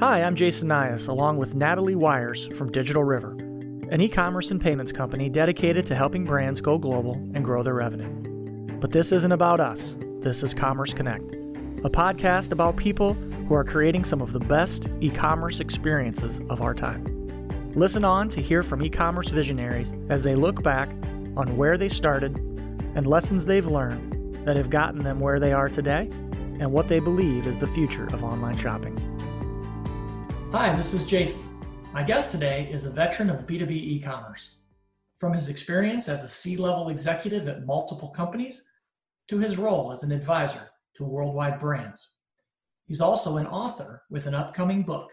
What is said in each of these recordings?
Hi, I'm Jason Nias, along with Natalie Wires from Digital River, an e commerce and payments company dedicated to helping brands go global and grow their revenue. But this isn't about us, this is Commerce Connect, a podcast about people who are creating some of the best e commerce experiences of our time. Listen on to hear from e commerce visionaries as they look back on where they started and lessons they've learned that have gotten them where they are today and what they believe is the future of online shopping. Hi, this is Jason. My guest today is a veteran of B2B e commerce. From his experience as a C level executive at multiple companies to his role as an advisor to worldwide brands. He's also an author with an upcoming book,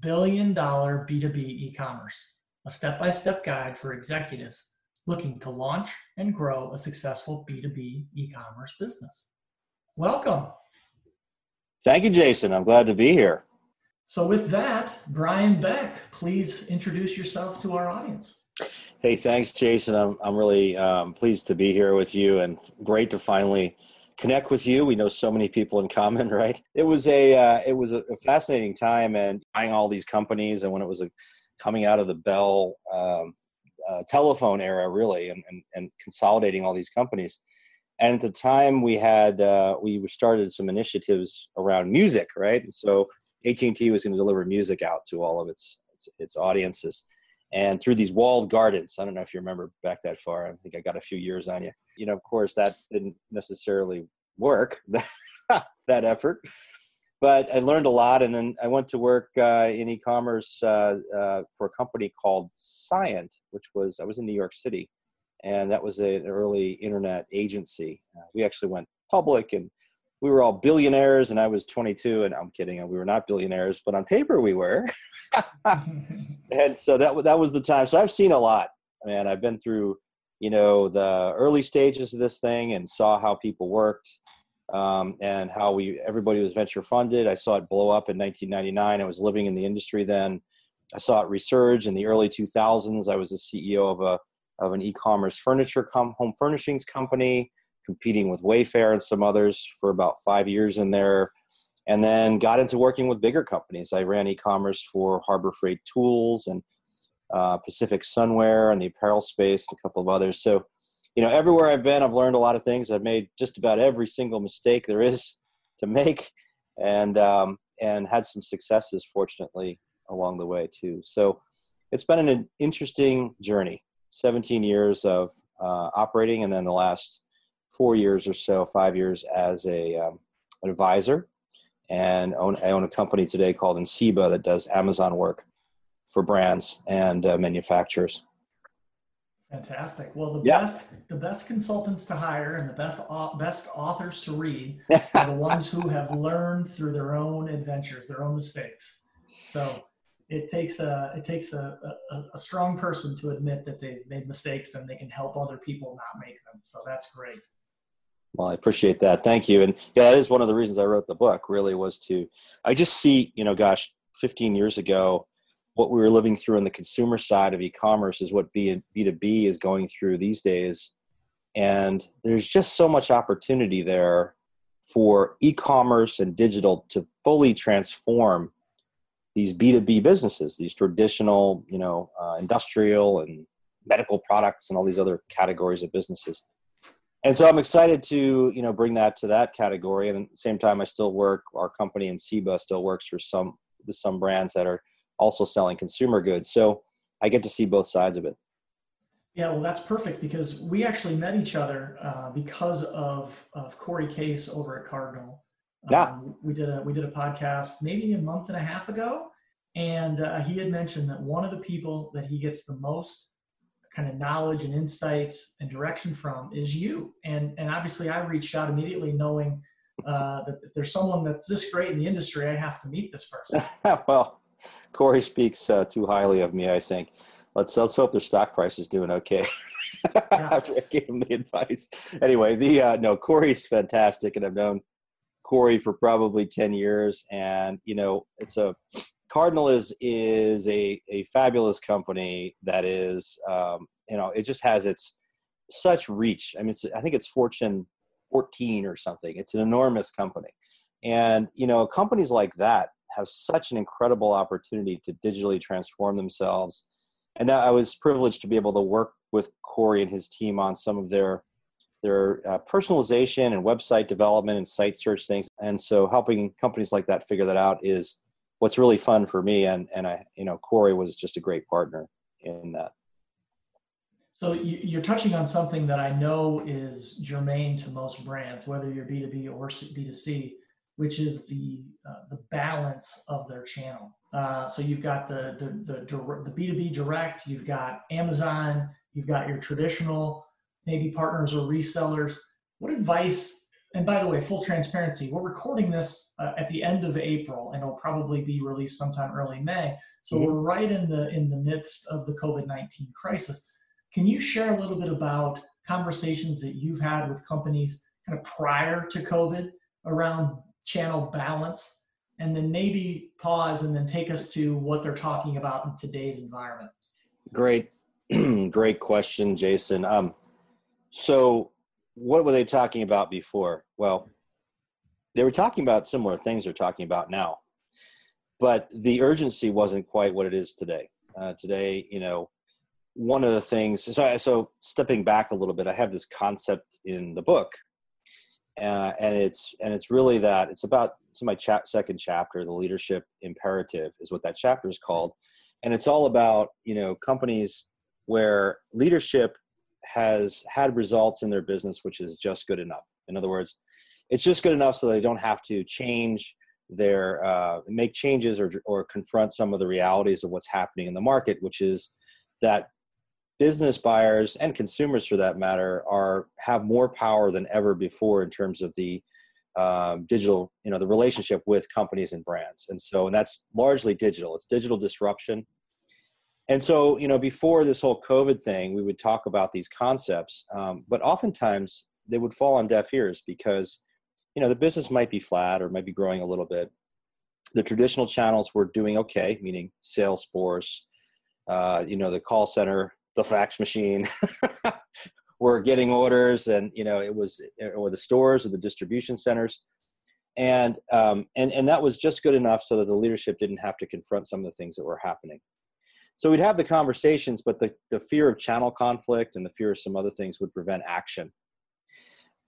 Billion Dollar B2B E Commerce, a step by step guide for executives looking to launch and grow a successful B2B e commerce business. Welcome. Thank you, Jason. I'm glad to be here. So, with that, Brian Beck, please introduce yourself to our audience. Hey, thanks, Jason. I'm, I'm really um, pleased to be here with you and great to finally connect with you. We know so many people in common, right? It was a uh, it was a fascinating time and buying all these companies and when it was a, coming out of the Bell um, uh, telephone era, really, and, and, and consolidating all these companies and at the time we had uh, we started some initiatives around music right? So at&t was going to deliver music out to all of its, its, its audiences. And through these walled gardens i don't know if you remember back that far i think i got a few years on you. You know of course that didn't necessarily work that effort. But i learned a lot and then i went to work uh, in e-commerce uh, uh for a company called Scient which was i was in new york city and that was an early internet agency. Uh, we actually went public, and we were all billionaires, and I was 22, and I'm kidding, we were not billionaires, but on paper we were. and so that that was the time. So I've seen a lot, man. I've been through, you know, the early stages of this thing, and saw how people worked. Um, and how we everybody was venture funded. I saw it blow up in 1999. I was living in the industry then. I saw it resurge in the early 2000s. I was the CEO of a of an e-commerce furniture com- home furnishings company, competing with Wayfair and some others for about five years in there, and then got into working with bigger companies. I ran e-commerce for Harbor Freight Tools and uh, Pacific Sunwear and the apparel space, and a couple of others. So, you know, everywhere I've been, I've learned a lot of things. I've made just about every single mistake there is to make, and um, and had some successes, fortunately, along the way too. So, it's been an interesting journey. 17 years of uh, operating, and then the last four years or so, five years as a um, an advisor, and own, I own a company today called Enceiba that does Amazon work for brands and uh, manufacturers. Fantastic. Well, the yeah. best the best consultants to hire and the best best authors to read are the ones who have learned through their own adventures, their own mistakes. So it takes a it takes a, a, a, strong person to admit that they've made mistakes and they can help other people not make them. So that's great. Well i appreciate that. Thank you. And yeah that is one of the reasons i wrote the book really was to i just see you know gosh 15 years ago what we were living through on the consumer side of e-commerce is what B, b2b is going through these days. And there's just so much opportunity there for e-commerce and digital to fully transform these B2B businesses, these traditional, you know, uh, industrial and medical products and all these other categories of businesses. And so I'm excited to, you know, bring that to that category. And at the same time, I still work, our company Enceiba still works for some, with some brands that are also selling consumer goods. So I get to see both sides of it. Yeah, well, that's perfect because we actually met each other uh, because of, of Corey Case over at Cardinal. Yeah. Um, we did a we did a podcast maybe a month and a half ago, and uh, he had mentioned that one of the people that he gets the most kind of knowledge and insights and direction from is you. And and obviously, I reached out immediately, knowing uh, that if there's someone that's this great in the industry, I have to meet this person. well, Corey speaks uh, too highly of me. I think. Let's let's hope their stock price is doing okay. After I gave him the advice. Anyway, the uh, no Corey's fantastic, and I've known Corey for probably 10 years. And, you know, it's a Cardinal is, is a, a fabulous company that is, um, you know, it just has its such reach. I mean, I think it's Fortune 14 or something. It's an enormous company. And, you know, companies like that have such an incredible opportunity to digitally transform themselves. And that I was privileged to be able to work with Corey and his team on some of their their uh, personalization and website development and site search things. And so helping companies like that figure that out is what's really fun for me. And, and I, you know, Corey was just a great partner in that. So you're touching on something that I know is germane to most brands, whether you're B2B or B2C, which is the uh, the balance of their channel. Uh, so you've got the, the the the B2B direct, you've got Amazon, you've got your traditional maybe partners or resellers. What advice? And by the way, full transparency, we're recording this uh, at the end of April, and it'll probably be released sometime early May. So mm-hmm. we're right in the in the midst of the COVID nineteen crisis. Can you share a little bit about conversations that you've had with companies kind of prior to COVID around channel balance? And then maybe pause and then take us to what they're talking about in today's environment. Great, great question, Jason. Um, so, what were they talking about before? Well, they were talking about similar things they're talking about now, but the urgency wasn't quite what it is today. Uh, today, you know, one of the things so so stepping back a little bit i have this concept in the book uh, and it's and it's really that it's about it's my cha- second chapter the leadership imperative is what that chapter is called and it's all about you know companies where leadership has had results in their business which is just good enough. In other words it's just good enough so they don't have to change their uh, make changes or or confront some of the realities of what's happening in the market which is that business buyers and consumers for that matter are have more power than ever before in terms of the um, digital you know the relationship with companies and brands. And so and that's largely digital. It's digital disruption and so you know before this whole covid thing we would talk about these concepts um, but oftentimes they would fall on deaf ears because you know the business might be flat or might be growing a little bit. The traditional channels were doing okay meaning salesforce uh, you know the call center the fax machine were getting orders and you know it was or the stores or the distribution centers. And um, and and that was just good enough so that the leadership didn't have to confront some of the things that were happening so we'd have the conversations but the, the fear of channel conflict and the fear of some other things would prevent action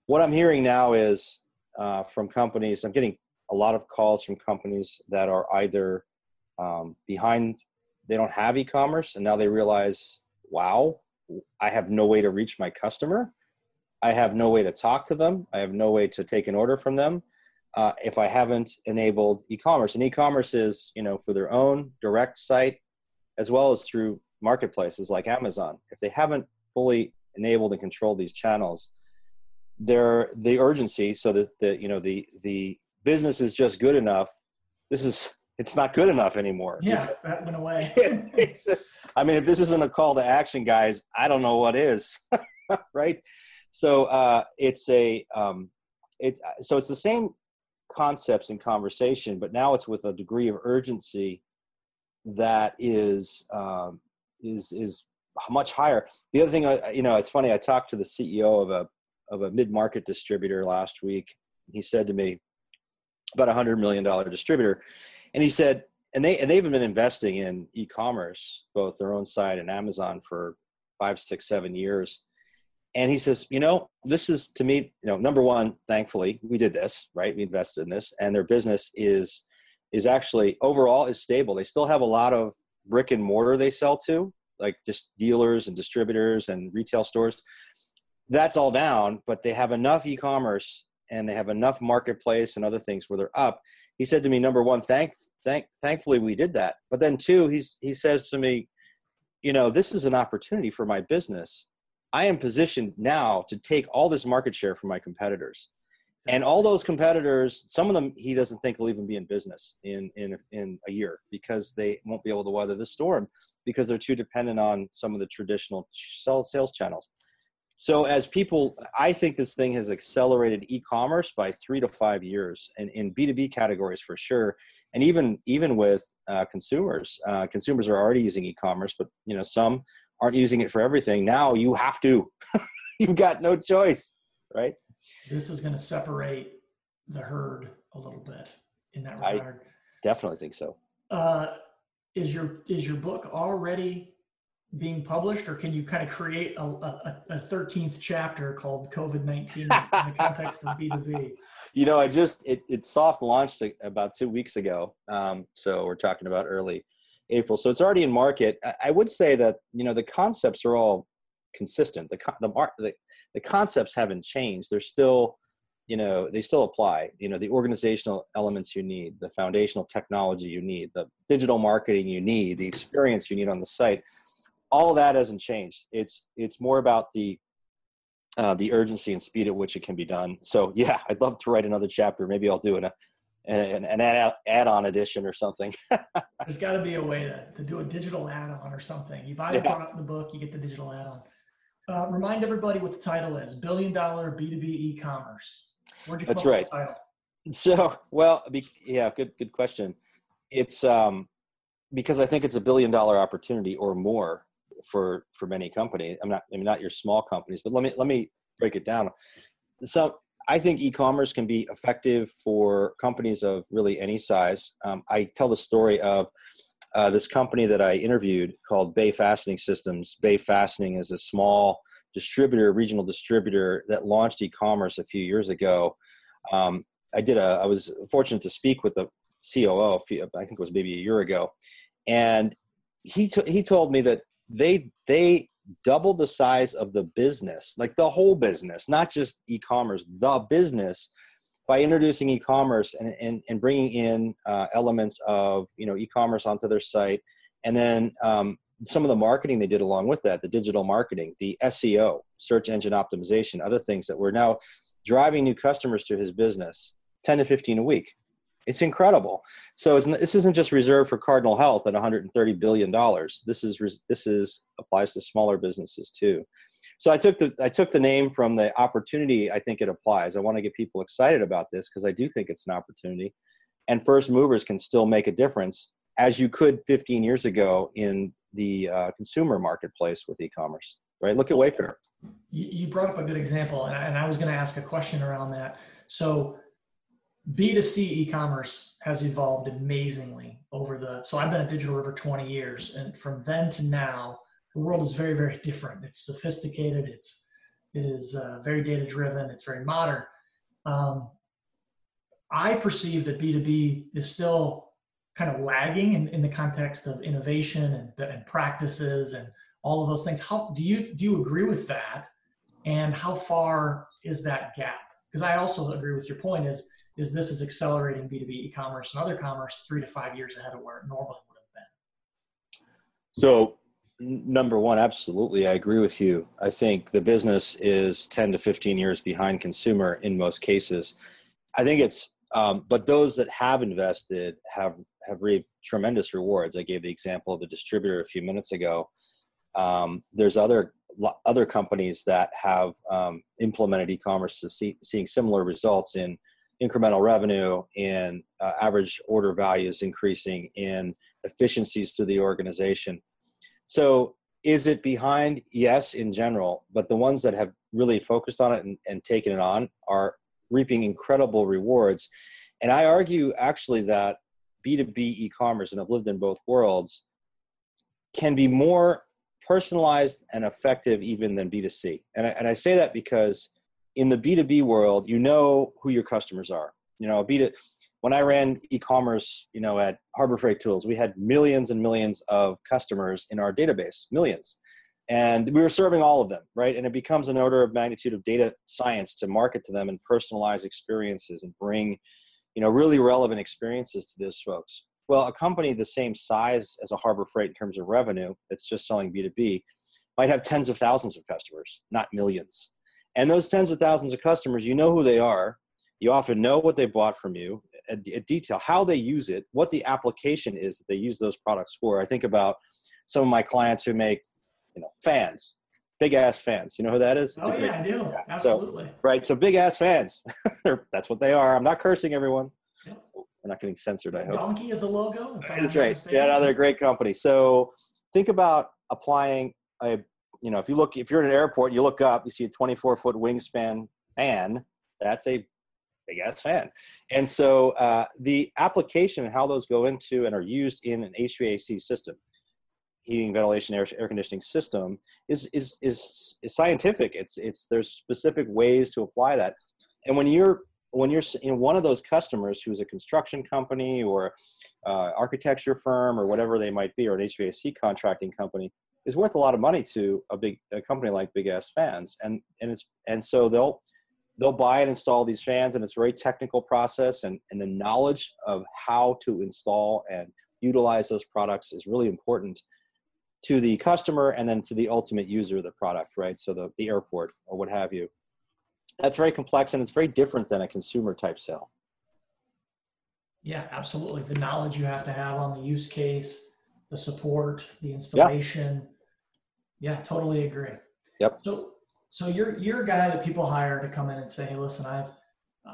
what i'm hearing now is uh, from companies i'm getting a lot of calls from companies that are either um, behind they don't have e-commerce and now they realize wow, I have no way to reach my customer. I have no way to talk to them. I have no way to take an order from them uh, if I haven't enabled e-commerce. And e-commerce is, you know, for their own direct site as well as through marketplaces like Amazon. If they haven't fully enabled and controlled these channels, they're the urgency so that the you know the the business is just good enough. This is it's not good enough anymore. Yeah, that went away. I mean, if this isn't a call to action, guys, I don't know what is, right? So uh, it's a um, it's so it's the same concepts and conversation, but now it's with a degree of urgency that is um, is is much higher. The other thing, uh, you know, it's funny. I talked to the CEO of a of a mid market distributor last week. He said to me, about a hundred million dollar distributor, and he said, and they and they've been investing in e-commerce, both their own site and Amazon for five, six, seven years. And he says, you know, this is to me, you know, number one, thankfully, we did this, right? We invested in this, and their business is is actually overall is stable. They still have a lot of brick and mortar they sell to, like just dealers and distributors and retail stores. That's all down, but they have enough e-commerce and they have enough marketplace and other things where they're up he said to me number one thank thank thankfully we did that but then two he's he says to me you know this is an opportunity for my business i am positioned now to take all this market share from my competitors and all those competitors some of them he doesn't think will even be in business in in in a year because they won't be able to weather the storm because they're too dependent on some of the traditional sales channels so as people, I think this thing has accelerated e-commerce by three to five years, and in B2B categories for sure, and even even with uh, consumers. Uh, consumers are already using e-commerce, but you know some aren't using it for everything. Now you have to. You've got no choice, right? This is going to separate the herd a little bit in that regard. I definitely think so. Uh, is your is your book already being published, or can you kind of create a, a, 13th chapter called COVID 19 in the context of B2B? You know, I just, it, it soft launched about two weeks ago. Um, so we're talking about early April. So it's already in market. I, I would say that, you know, the concepts are all consistent. The, the, the, the concepts haven't changed. They're still, you know, they still apply. You know, the organizational elements you need, the foundational technology you need, the digital marketing you need, the experience you need on the site all that hasn't changed. It's it's more about the uh, the urgency and speed at which it can be done. So yeah, I'd love to write another chapter. Maybe I'll do an an, an add, add-on edition or something. There's got to be a way to, to do a digital add-on or something. You've either yeah. brought the book, you get the digital add-on. Uh, remind everybody what the title is: Billion Dollar B2B E-commerce. Where'd you That's right. So, well, be, yeah, good good question. It's um, because I think it's a billion dollar opportunity or more for for many companies. I'm not I mean not your small companies, but let me let me break it down. So I think e-commerce can be effective for companies of really any size. Um, I tell the story of uh, this company that I interviewed called Bay Fastening Systems. Bay Fastening is a small distributor, regional distributor that launched e-commerce a few years ago. Um, I did a. I was fortunate to speak with the COO. I think it was maybe a year ago, and he t- he told me that they they doubled the size of the business, like the whole business, not just e-commerce, the business, by introducing e-commerce and and, and bringing in uh, elements of you know e-commerce onto their site, and then um, some of the marketing they did along with that, the digital marketing, the SEO, search engine optimization, other things that were now driving new customers to his business, ten to fifteen a week. It's incredible. So it's, this isn't just reserved for Cardinal Health at 130 billion dollars. This is this is applies to smaller businesses too. So I took the I took the name from the opportunity I think it applies. I want to get people excited about this because I do think it's an opportunity, and first movers can still make a difference as you could 15 years ago in the uh, consumer marketplace with e-commerce. Right? Look at Wayfair. You brought up a good example, and I, and I was going to ask a question around that. So B2C e-commerce has evolved amazingly over the so I've been at Digital River 20 years and from then to now the world is very very different. It's sophisticated. It's it is uh, very data driven it's very modern. Um, I perceive that B2B is still kind of lagging in, in the context of innovation and, and practices and all of those things. How do you do you agree with that? And how far is that gap? Because I also agree with your point is is this is accelerating B2B e-commerce and other commerce three to five years ahead of where it normally would have been. So number one, absolutely. I agree with you. I think the business is 10 to 15 years behind consumer in most cases. I think it's, um, but those that have invested have, have reaped tremendous rewards. I gave the example of the distributor a few minutes ago. Um, there's other other companies that have um, implemented e-commerce to see, seeing similar results in incremental revenue and uh, average order values increasing in efficiencies through the organization. So, is it behind? Yes, in general, but the ones that have really focused on it and, and taken it on are reaping incredible rewards. And I argue actually that B2B e commerce, and I've lived in both worlds, can be more personalized and effective even than B2C. And I, and I say that because in the B2B world, you know who your customers are. You know, B2, when I ran e-commerce, you know, at Harbor Freight Tools, we had millions and millions of customers in our database, millions. And we were serving all of them, right? And it becomes an order of magnitude of data science to market to them and personalize experiences and bring, you know, really relevant experiences to those folks. Well, a company the same size as a Harbor Freight in terms of revenue that's just selling B2B might have tens of thousands of customers, not millions. And those tens of thousands of customers, you know who they are. You often know what they bought from you, a, a detail, how they use it, what the application is that they use those products for. I think about some of my clients who make, you know, fans, big ass fans. You know who that is? It's oh yeah, I do. Absolutely. So, right. So big ass fans. That's what they are. I'm not cursing everyone. Yep. We're not getting censored. I hope. Donkey is the logo. That's right. Yeah, no, they're a great company. So think about applying a you know, if you look, if you're in an airport, you look up, you see a 24 foot wingspan fan. That's a big ass fan. And so uh, the application and how those go into and are used in an HVAC system, heating, ventilation, air, air conditioning system, is, is is is scientific. It's it's there's specific ways to apply that. And when you're when you're in one of those customers who's a construction company or uh, architecture firm or whatever they might be, or an HVAC contracting company, is worth a lot of money to a big a company like Big Ass Fans, and and it's and so they'll they'll buy and install these fans, and it's a very technical process, and and the knowledge of how to install and utilize those products is really important to the customer and then to the ultimate user of the product, right? So the the airport or what have you. That's very complex, and it's very different than a consumer type sale. Yeah, absolutely. The knowledge you have to have on the use case, the support, the installation. Yeah, yeah totally agree. Yep. So so you're you're a guy that people hire to come in and say, hey, listen, I've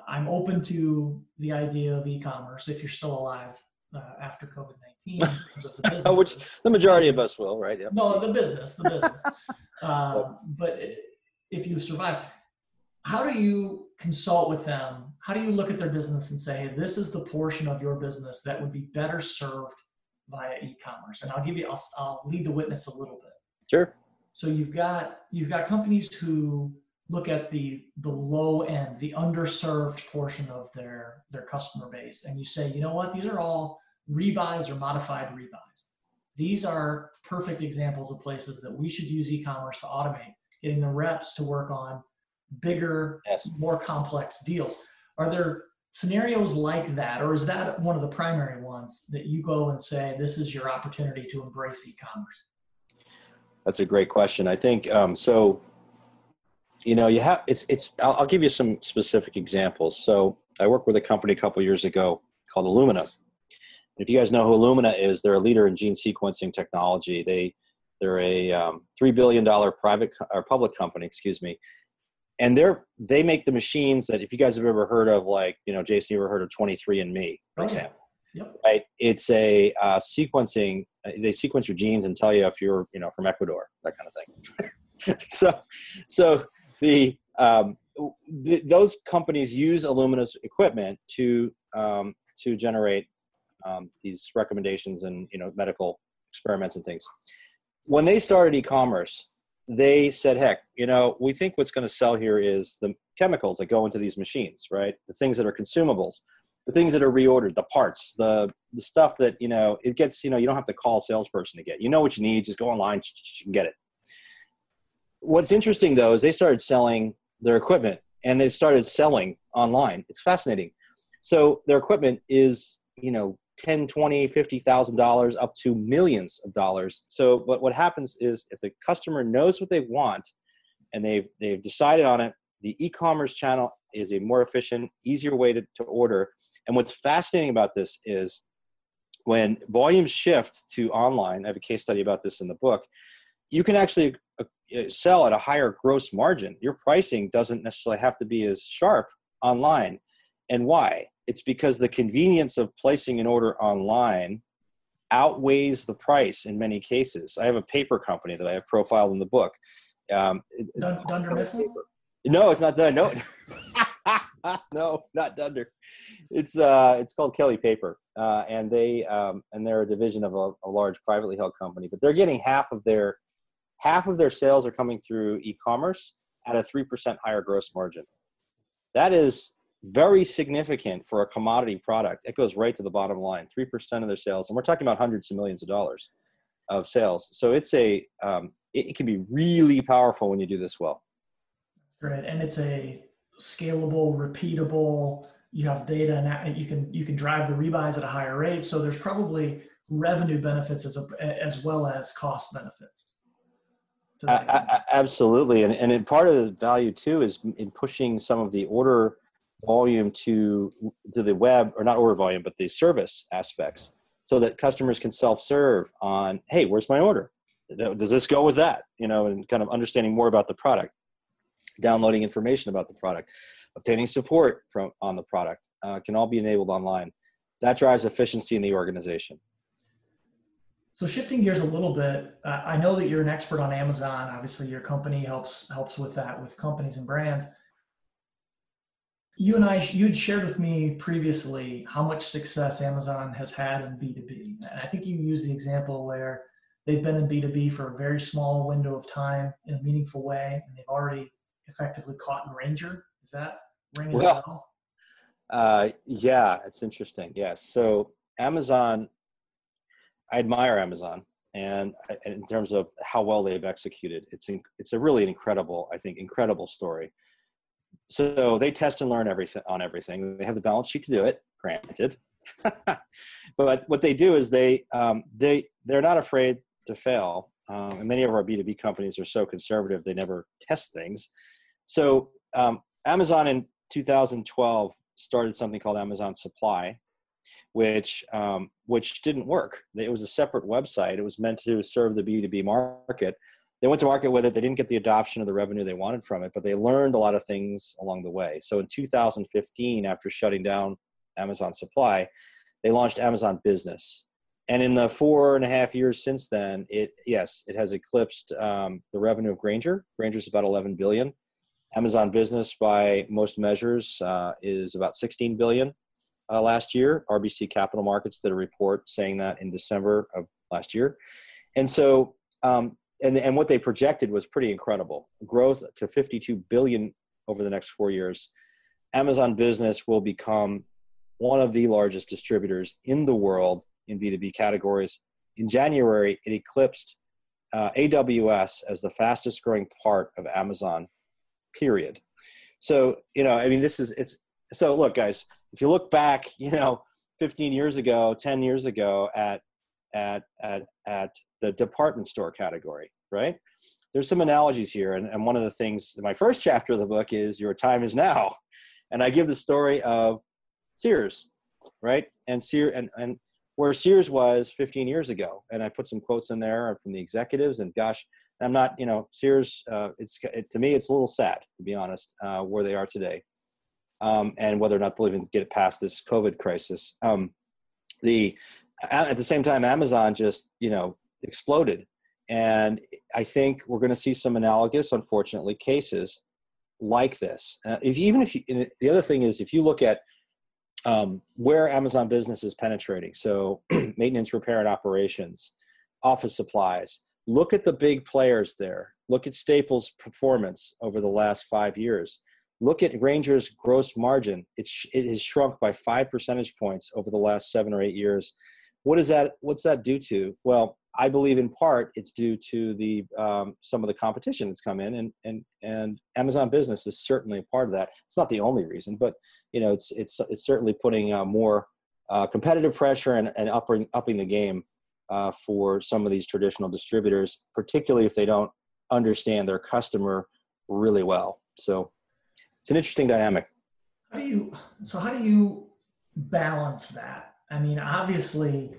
I'm open to the idea of e-commerce if you're still alive uh, after COVID nineteen. The Which the majority of us will, right? Yep. No, the business, the business. uh, but if you survive, how do you consult with them? How do you look at their business and say, hey, this is the portion of your business that would be better served via e-commerce? And I'll give you, I'll, I'll lead the witness a little bit. Sure. So you've got you've got companies who look at the the low end, the underserved portion of their their customer base, and you say, you know what, these are all rebuys or modified rebuys. These are perfect examples of places that we should use e-commerce to automate, getting the reps to work on bigger, yes. more complex deals. Are there scenarios like that, or is that one of the primary ones that you go and say, this is your opportunity to embrace e commerce? That's a great question. I think um, so. You know, you have it's it's. I'll, I'll, give you some specific examples. So, I worked with a company a couple years ago called Illumina. If you guys know who Illumina is, they're a leader in gene sequencing technology. They they're a um, three billion dollar private or public company, excuse me, and they're they make the machines that if you guys have ever heard of like you know jason you ever heard of 23andme for oh, example yep. right it's a uh, sequencing uh, they sequence your genes and tell you if you're you know from ecuador that kind of thing so so the, um, the, those companies use illumina's equipment to um, to generate um, these recommendations and you know medical experiments and things when they started e-commerce they said, heck, you know, we think what's going to sell here is the chemicals that go into these machines, right? The things that are consumables, the things that are reordered, the parts, the the stuff that you know it gets. You know, you don't have to call a salesperson to get. You know what you need. Just go online, can get it. What's interesting though is they started selling their equipment and they started selling online. It's fascinating. So their equipment is you know 10 20 50000 dollars up to millions of dollars so what, what happens is if the customer knows what they want and they've they've decided on it the e-commerce channel is a more efficient easier way to, to order and what's fascinating about this is when volumes shift to online i have a case study about this in the book you can actually uh, sell at a higher gross margin your pricing doesn't necessarily have to be as sharp online and why it's because the convenience of placing an order online outweighs the price in many cases. I have a paper company that I have profiled in the book. Um, Dunder Mifflin? No, it's not done. No, no, not Dunder. It's uh, it's called Kelly Paper, uh, and they um, and they're a division of a, a large privately held company. But they're getting half of their half of their sales are coming through e-commerce at a three percent higher gross margin. That is very significant for a commodity product. It goes right to the bottom line, 3% of their sales. And we're talking about hundreds of millions of dollars of sales. So it's a, um, it, it can be really powerful when you do this well. Great. And it's a scalable, repeatable, you have data and you can, you can drive the rebuys at a higher rate. So there's probably revenue benefits as, a, as well as cost benefits. absolutely. And, and part of the value too is in pushing some of the order volume to to the web or not order volume but the service aspects so that customers can self-serve on hey where's my order does this go with that you know and kind of understanding more about the product downloading information about the product obtaining support from on the product uh, can all be enabled online. That drives efficiency in the organization. So shifting gears a little bit uh, i know that you're an expert on amazon. Obviously your company helps helps with that with companies and brands. You and I, you'd shared with me previously how much success Amazon has had in B2B. And I think you used the example where they've been in B2B for a very small window of time in a meaningful way, and they've already effectively Cotton Ranger. Is that ringing well, a bell? Uh, yeah, it's interesting. Yes. So Amazon, I admire Amazon. And in terms of how well they've executed, it's, in, it's a really incredible, I think, incredible story so they test and learn everything on everything. They have the balance sheet to do it, granted. but what they do is they um, they they're not afraid to fail. Um, and many of our B two B companies are so conservative they never test things. So um, Amazon in 2012 started something called Amazon Supply, which um, which didn't work. It was a separate website. It was meant to serve the B two B market, they went to market with it. They didn't get the adoption of the revenue they wanted from it, but they learned a lot of things along the way. So in 2015, after shutting down Amazon Supply, they launched Amazon Business. And in the four and a half years since then, it yes, it has eclipsed um, the revenue of Grainger. Grainger's about 11 billion. Amazon Business, by most measures, uh, is about 16 billion uh, last year. RBC Capital Markets did a report saying that in December of last year. And so um, and, and what they projected was pretty incredible growth to 52 billion over the next four years amazon business will become one of the largest distributors in the world in b2b categories in january it eclipsed uh, aws as the fastest growing part of amazon period so you know i mean this is it's so look guys if you look back you know 15 years ago 10 years ago at at at at the department store category, right? There's some analogies here. And, and one of the things in my first chapter of the book is Your Time is Now. And I give the story of Sears, right? And Sears, and, and where Sears was 15 years ago. And I put some quotes in there from the executives. And gosh, I'm not, you know, Sears, uh, it's, it, to me, it's a little sad, to be honest, uh, where they are today. Um, and whether or not they'll even get past this COVID crisis. Um, the at the same time, Amazon just you know exploded. And I think we're going to see some analogous, unfortunately, cases like this. Uh, if even if you, the other thing is, if you look at um, where Amazon Business is penetrating, so maintenance, repair, and operations, office supplies. Look at the big players there. Look at Staples' performance over the last five years. Look at Grainger's gross margin. It's, it has shrunk by five percentage points over the last seven or eight years. What is that? What's that due to? Well, I believe in part it's due to the um, some of the competition that's come in, and and and Amazon Business is certainly a part of that. It's not the only reason, but you know, it's it's it's certainly putting uh, more uh, competitive pressure and, and upping upping the game uh, for some of these traditional distributors, particularly if they don't understand their customer really well. So it's an interesting dynamic. How do you so how do you balance that? I mean, obviously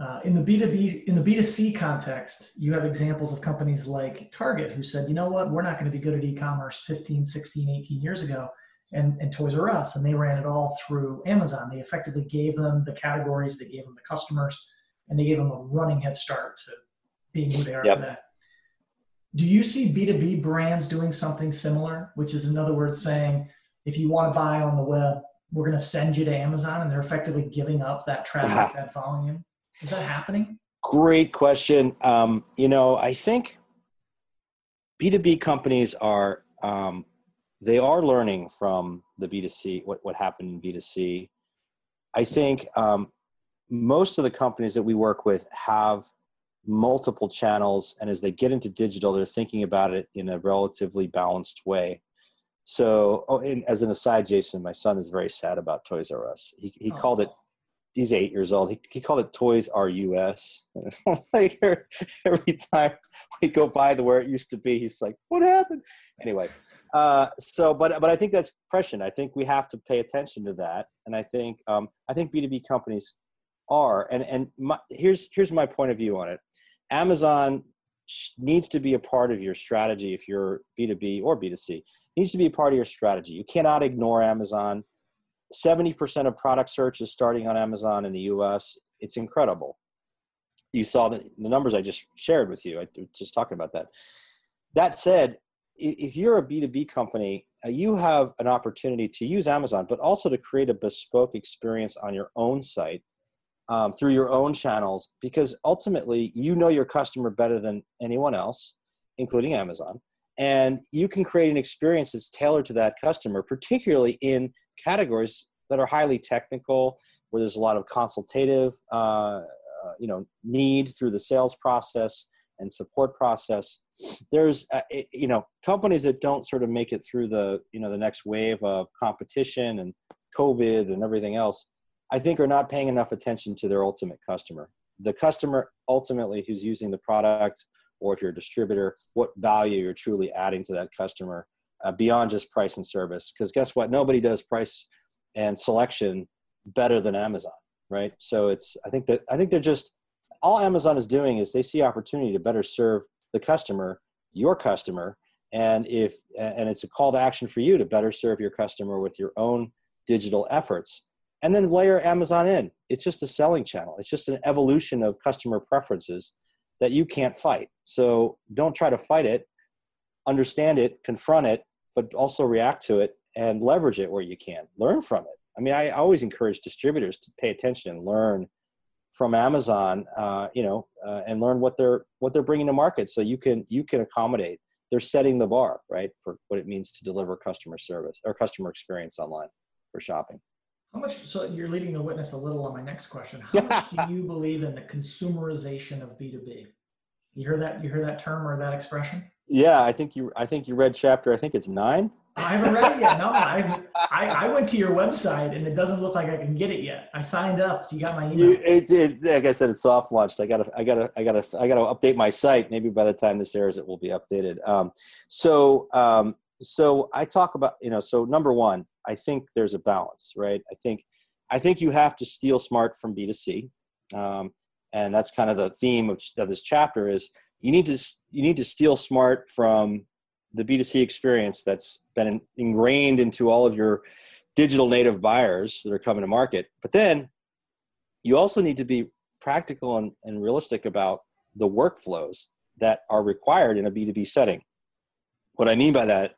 uh, in the B2B, in the B2C context, you have examples of companies like Target who said, you know what, we're not going to be good at e-commerce 15, 16, 18 years ago. And, and Toys R Us, and they ran it all through Amazon. They effectively gave them the categories, they gave them the customers, and they gave them a running head start to being who they are yep. today. Do you see B2B brands doing something similar, which is in other words saying, if you want to buy on the web, we're going to send you to Amazon, and they're effectively giving up that traffic, that volume? Is that happening? Great question. Um, you know, I think B2B companies are um, they are learning from the B2C what, what happened in B2C. I think um, most of the companies that we work with have multiple channels, and as they get into digital, they're thinking about it in a relatively balanced way. So, oh, and as an aside, Jason, my son is very sad about Toys R Us. He, he oh. called it he's eight years old. He, he called it Toys R Us. like every time we go by the where it used to be, he's like, "What happened?" Anyway, uh, so but but I think that's prescient. I think we have to pay attention to that, and I think um, I think B two B companies are. And and my, here's here's my point of view on it. Amazon needs to be a part of your strategy if you're B two B or B two C. Needs to be a part of your strategy. You cannot ignore Amazon 70% of product search is starting on Amazon in the US. It's incredible. You saw the, the numbers I just shared with you. I was just talking about that. That said, if you're a B2B company uh, you have an opportunity to use Amazon, but also to create a bespoke experience on your own site um, through your own channels, because ultimately you know your customer better than anyone else, including Amazon. And you can create an experience that's tailored to that customer, particularly in categories that are highly technical, where there's a lot of consultative, uh, uh, you know, need through the sales process and support process there's uh, you know companies that don't sort of make it through the you know the next wave of competition and covid and everything else i think are not paying enough attention to their ultimate customer. The customer ultimately who's using the product or if you're a distributor what value you're truly adding to that customer uh, beyond just price and service. Because guess what? Nobody does price and selection better than amazon right? So it's i think that i think they're just all amazon is doing is they see opportunity to better serve the customer, your customer, and if and it's a call to action for you to better serve your customer with your own digital efforts. And then layer Amazon in. It's just a selling channel. It's just an evolution of customer preferences that you can't fight. So don't try to fight it. Understand it, confront it, but also react to it and leverage it where you can. Learn from it. I mean, I always encourage distributors to pay attention and learn from Amazon, uh, you know, uh, and learn what they're what they're bringing to market, so you can you can accommodate. They're setting the bar, right, for what it means to deliver customer service or customer experience online for shopping. How much? So you're leading the witness a little on my next question. How much do you believe in the consumerization of B two B? You hear that? You hear that term or that expression? Yeah, I think you. I think you read chapter. I think it's nine. I haven't read it yet. No, I, I, I went to your website and it doesn't look like I can get it yet. I signed up. So you got my email. You, it, it, like I said, it's soft launched. I gotta, I gotta, I gotta, I gotta update my site. Maybe by the time this airs, it will be updated. Um, so, um, so I talk about, you know, so number one, I think there's a balance, right? I think, I think you have to steal smart from B2C. Um, and that's kind of the theme of, of this chapter is you need to, you need to steal smart from the B2C experience that's been ingrained into all of your digital native buyers that are coming to market. But then you also need to be practical and, and realistic about the workflows that are required in a B2B setting. What I mean by that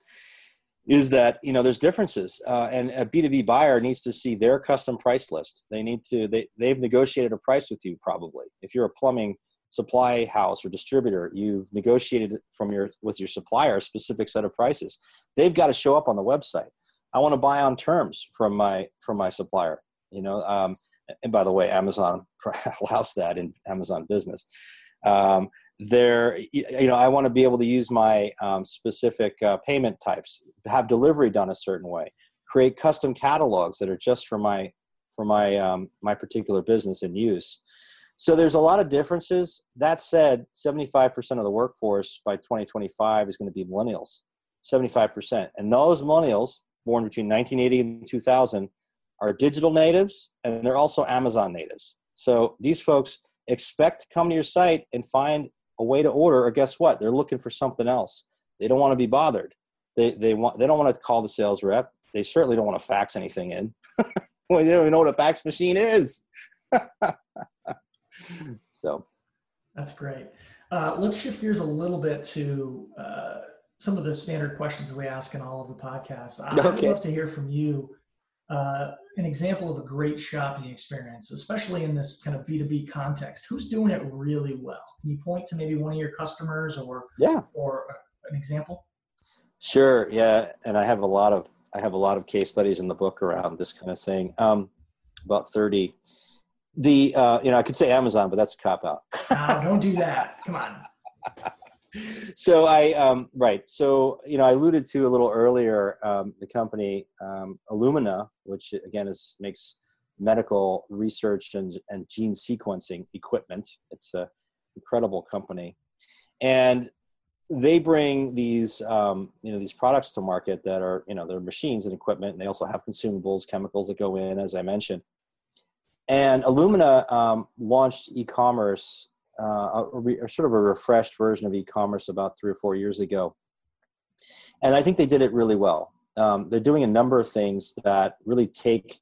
is that you know there's differences uh, and a b2b buyer needs to see their custom price list. They need to they, they've negotiated a price with you probably. If you're a plumbing supply house or distributor you've negotiated from your with your supplier a specific set of prices. They've got to show up on the website. I want to buy on terms from my from my supplier you know um, and by the way amazon allows that in amazon business. Um, there you know i want to be able to use my um, specific uh, payment types have delivery done a certain way create custom catalogs that are just for my for my um, my particular business and use so there's a lot of differences. That said, 75% of the workforce by 2025 is going to be millennials. 75%. And those millennials born between 1980 and 2000 are digital natives and they're also Amazon natives. So these folks expect to come to your site and find a way to order, or guess what? They're looking for something else. They don't want to be bothered. They, they, want, they don't want to call the sales rep. They certainly don't want to fax anything in. well, they don't even know what a fax machine is. so that's great. Uh, let's shift gears a little bit to uh, some of the standard questions we ask in all of the podcasts. I'd okay. love to hear from you uh, an example of a great shopping experience, especially in this kind of B2B context. Who's doing it really well? Can you point to maybe one of your customers or yeah, or an example? Sure. Yeah, and I have a lot of I have a lot of case studies in the book around this kind of thing. Um, about thirty the uh, you know I could say Amazon, but that's a cop out. no, don't do that. Come on. So I um, right. So you know I alluded to a little earlier um, the company um, Illumina, which again is makes medical research and, and gene sequencing equipment. It's a incredible company, and they bring these um, you know these products to market that are you know they're machines and equipment, and they also have consumables, chemicals that go in, as I mentioned and Illumina um, launched e-commerce, uh, a, a, sort of a refreshed version of e-commerce about three or four years ago. And I think they did it really well. Um, they're doing a number of things that really take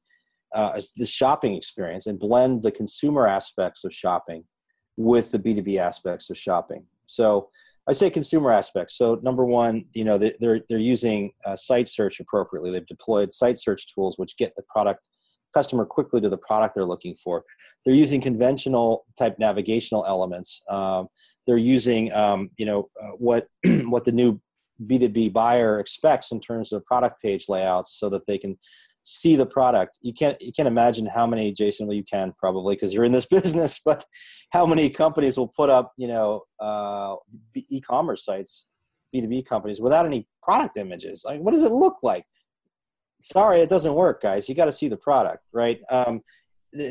uh, the shopping experience and blend the consumer aspects of shopping with the B2B aspects of shopping. So I say consumer aspects. So number one, you know, they're they're using uh, site search appropriately. They've deployed site search tools which get the product customer quickly to the product they're looking for. They're using conventional type navigational elements. Um, they're using, um, you know, uh, what what the new B2B buyer expects in terms of product page layouts, so that they can see the product. You can't you can't imagine how many Jason. Well, you can probably because you're in this business, but how many companies will put up, you know, uh, e-commerce sites, B2B companies without any product images? Like, what does it look like? Sorry, it doesn't work, guys. You got to see the product, right? Um,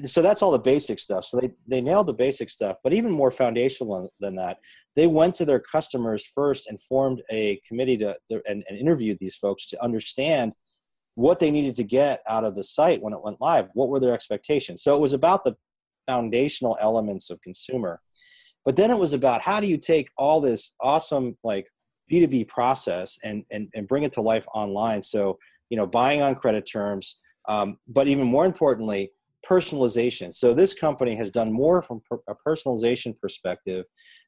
so that's all the basic stuff. So they they nailed the basic stuff, but even more foundational than that, they went to their customers first and formed a committee to and, and interviewed these folks to understand what they needed to get out of the site when it went live. What were their expectations? So it was about the foundational elements of consumer, but then it was about how do you take all this awesome like B2B process and and and bring it to life online. So you know, buying on credit terms, um, but even more importantly, personalization. So this company has done more from a personalization perspective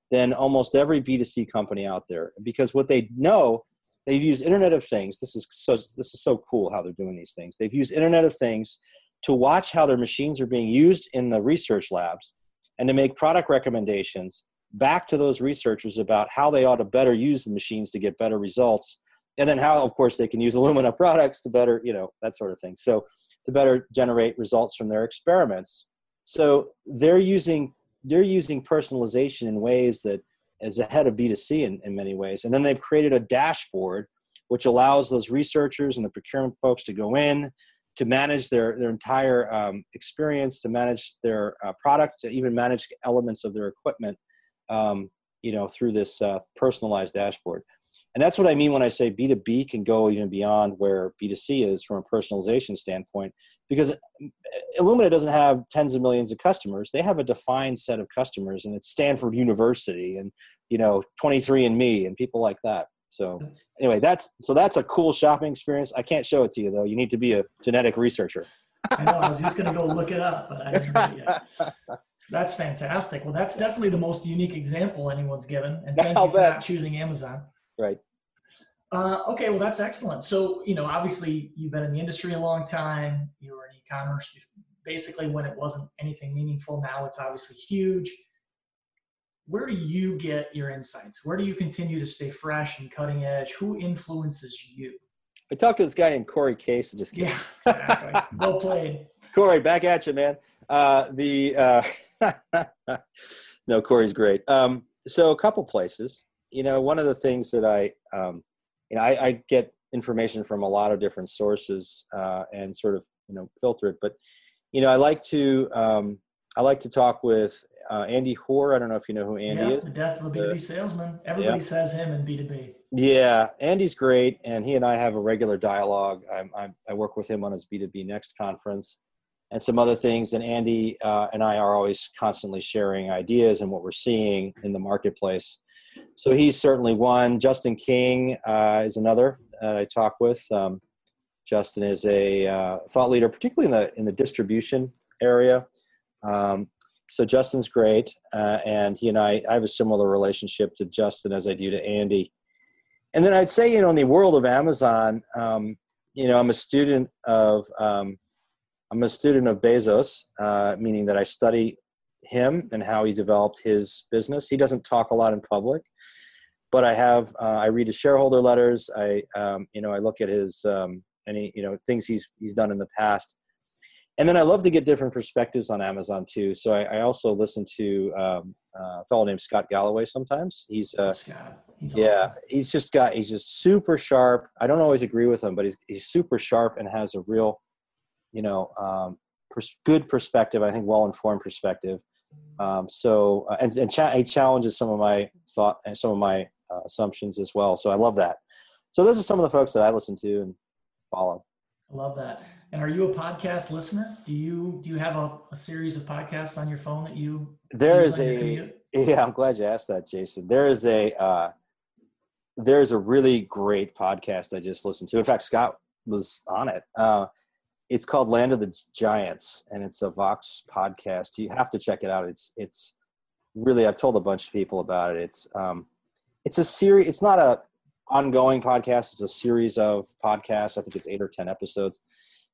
than almost every B2C company out there because what they know they've used internet of things this is so this is so cool how they're doing these things they've used internet of things to watch how their machines are being used in the research labs and to make product recommendations back to those researchers about how they ought to better use the machines to get better results and then how of course they can use illumina products to better you know that sort of thing. So to better generate results from their experiments. So they're using they're using personalization in ways that is ahead of b2c in, in many ways. And then they've created a dashboard which allows those researchers and the procurement folks to go in to manage their, their entire um, experience to manage their uh, products to even manage elements of their equipment um, you know through this uh, personalized dashboard and that's what I mean when I say B2B can go even beyond where B2C is from a personalization standpoint, because Illumina doesn't have tens of millions of customers. They have a defined set of customers, and it's Stanford University and you know 23andMe and people like that. So anyway, that's so that's a cool shopping experience. I can't show it to you though. You need to be a genetic researcher. I know. I was just going to go look it up, but I didn't. That's fantastic. Well, that's definitely the most unique example anyone's given, and thank I'll you for bet. not choosing Amazon. Right. Uh, okay, well, that's excellent. So, you know, obviously, you've been in the industry a long time. You were in e-commerce basically when it wasn't anything meaningful. Now it's obviously huge. Where do you get your insights? Where do you continue to stay fresh and cutting edge? Who influences you? I talked to this guy named Corey Case. Just kidding. Yeah, exactly. well played, Corey. Back at you, man. Uh, the uh, no, Corey's great. Um, so a couple places you know, one of the things that I, um, you know, I, I, get information from a lot of different sources uh, and sort of, you know, filter it. But, you know, I like to, um, I like to talk with uh, Andy Hoar. I don't know if you know who Andy yeah, is. The death of the B2B salesman. Everybody yeah. says him in B2B. Yeah, Andy's great, and he and I have a regular dialogue. I'm, I'm, i work with him on his B2B Next conference and some other things. And Andy uh, and I are always constantly sharing ideas and what we're seeing in the marketplace so he's certainly one. Justin King uh, is another that I talk with. Um, Justin is a uh, thought leader, particularly in the in the distribution area. Um, so Justin's great, uh, and he and I, I have a similar relationship to Justin as I do to Andy. And then I'd say, you know, in the world of Amazon, um, you know, I'm a student of um, I'm a student of Bezos, uh, meaning that I study him and how he developed his business. He doesn't talk a lot in public, but I have uh, I read his shareholder letters. I um, you know I look at his um, any you know things he's he's done in the past, and then I love to get different perspectives on Amazon too. So I, I also listen to um, uh, a fellow named Scott Galloway sometimes. He's uh, he's yeah awesome. he's just got he's just super sharp. I don't always agree with him, but he's he's super sharp and has a real you know um, pers- good perspective. I think well informed perspective. Um, so uh, and, and cha- he challenges some of my thought and some of my uh, assumptions as well. So I love that. So those are some of the folks that I listen to and follow. I love that. And are you a podcast listener? Do you do you have a, a series of podcasts on your phone that you? There is a yeah. I'm glad you asked that, Jason. There is a uh, there is a really great podcast I just listened to. In fact, Scott was on it. Uh, it's called Land of the Giants, and it's a Vox podcast. You have to check it out. It's it's really I've told a bunch of people about it. It's um, it's a series. It's not a ongoing podcast. It's a series of podcasts. I think it's eight or ten episodes,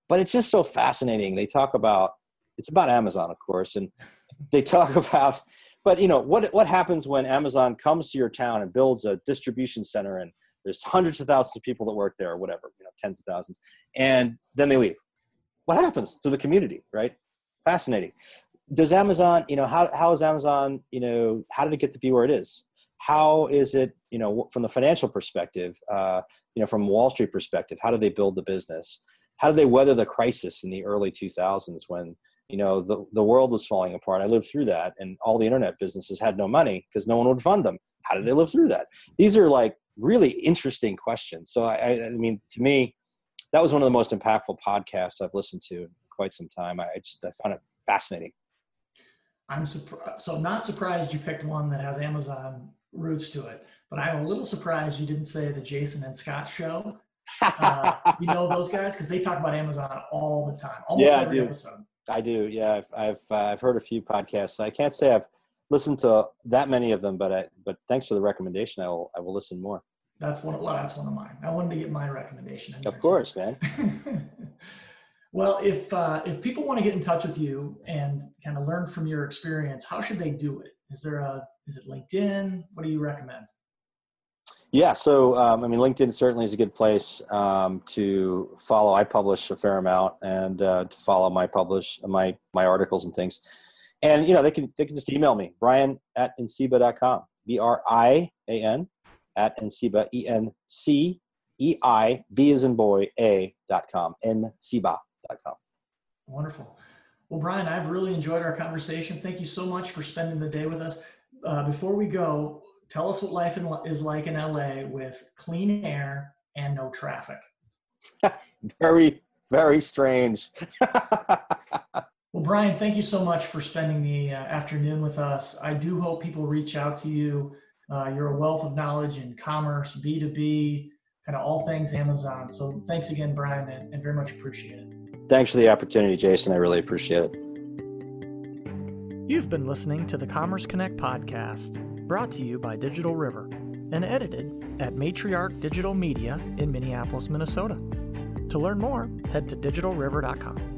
but it's just so fascinating. They talk about it's about Amazon, of course, and they talk about. But you know what? What happens when Amazon comes to your town and builds a distribution center, and there's hundreds of thousands of people that work there, or whatever, you know, tens of thousands, and then they leave. What happens to the community, right? Fascinating. Does Amazon, you know, how how is Amazon, you know, how did it get to be where it is? how is it you know from the financial perspective uh, you know from wall street perspective how do they build the business how do they weather the crisis in the early 2000s when you know the, the world was falling apart i lived through that and all the internet businesses had no money because no one would fund them how did they live through that these are like really interesting questions so i, I mean to me that was one of the most impactful podcasts i've listened to in quite some time i, just i found it fascinating i'm surprised so not surprised you picked one that has amazon roots to it. But I'm a little surprised you didn't say the Jason and Scott show. Uh, you know those guys because they talk about Amazon all the time, almost yeah, every I episode. I do. Yeah, I've I've, uh, I've heard a few podcasts. I can't say I've listened to that many of them, but I but thanks for the recommendation. I will I will listen more. That's one. Well, that's one of mine. I wanted to get my recommendation. Of course, man. well, if uh, if people want to get in touch with you and kind of learn from your experience, how should they do it? Is there a is it LinkedIn? What do you recommend? Yeah, so um, I mean, LinkedIn certainly is a good place um, to follow. I publish a fair amount, and uh, to follow my publish my my articles and things. And you know, they can they can just email me, Brian at enceiba.com. B R I A N at enceiba e n c e i b as in boy a dot com dot com. Wonderful. Well, Brian, I've really enjoyed our conversation. Thank you so much for spending the day with us. Uh, before we go, tell us what life in, is like in LA with clean air and no traffic. very, very strange. well, Brian, thank you so much for spending the uh, afternoon with us. I do hope people reach out to you. Uh, you're a wealth of knowledge in commerce, B2B, kind of all things Amazon. So thanks again, Brian, and, and very much appreciate it. Thanks for the opportunity, Jason. I really appreciate it. You've been listening to the Commerce Connect podcast, brought to you by Digital River and edited at Matriarch Digital Media in Minneapolis, Minnesota. To learn more, head to digitalriver.com.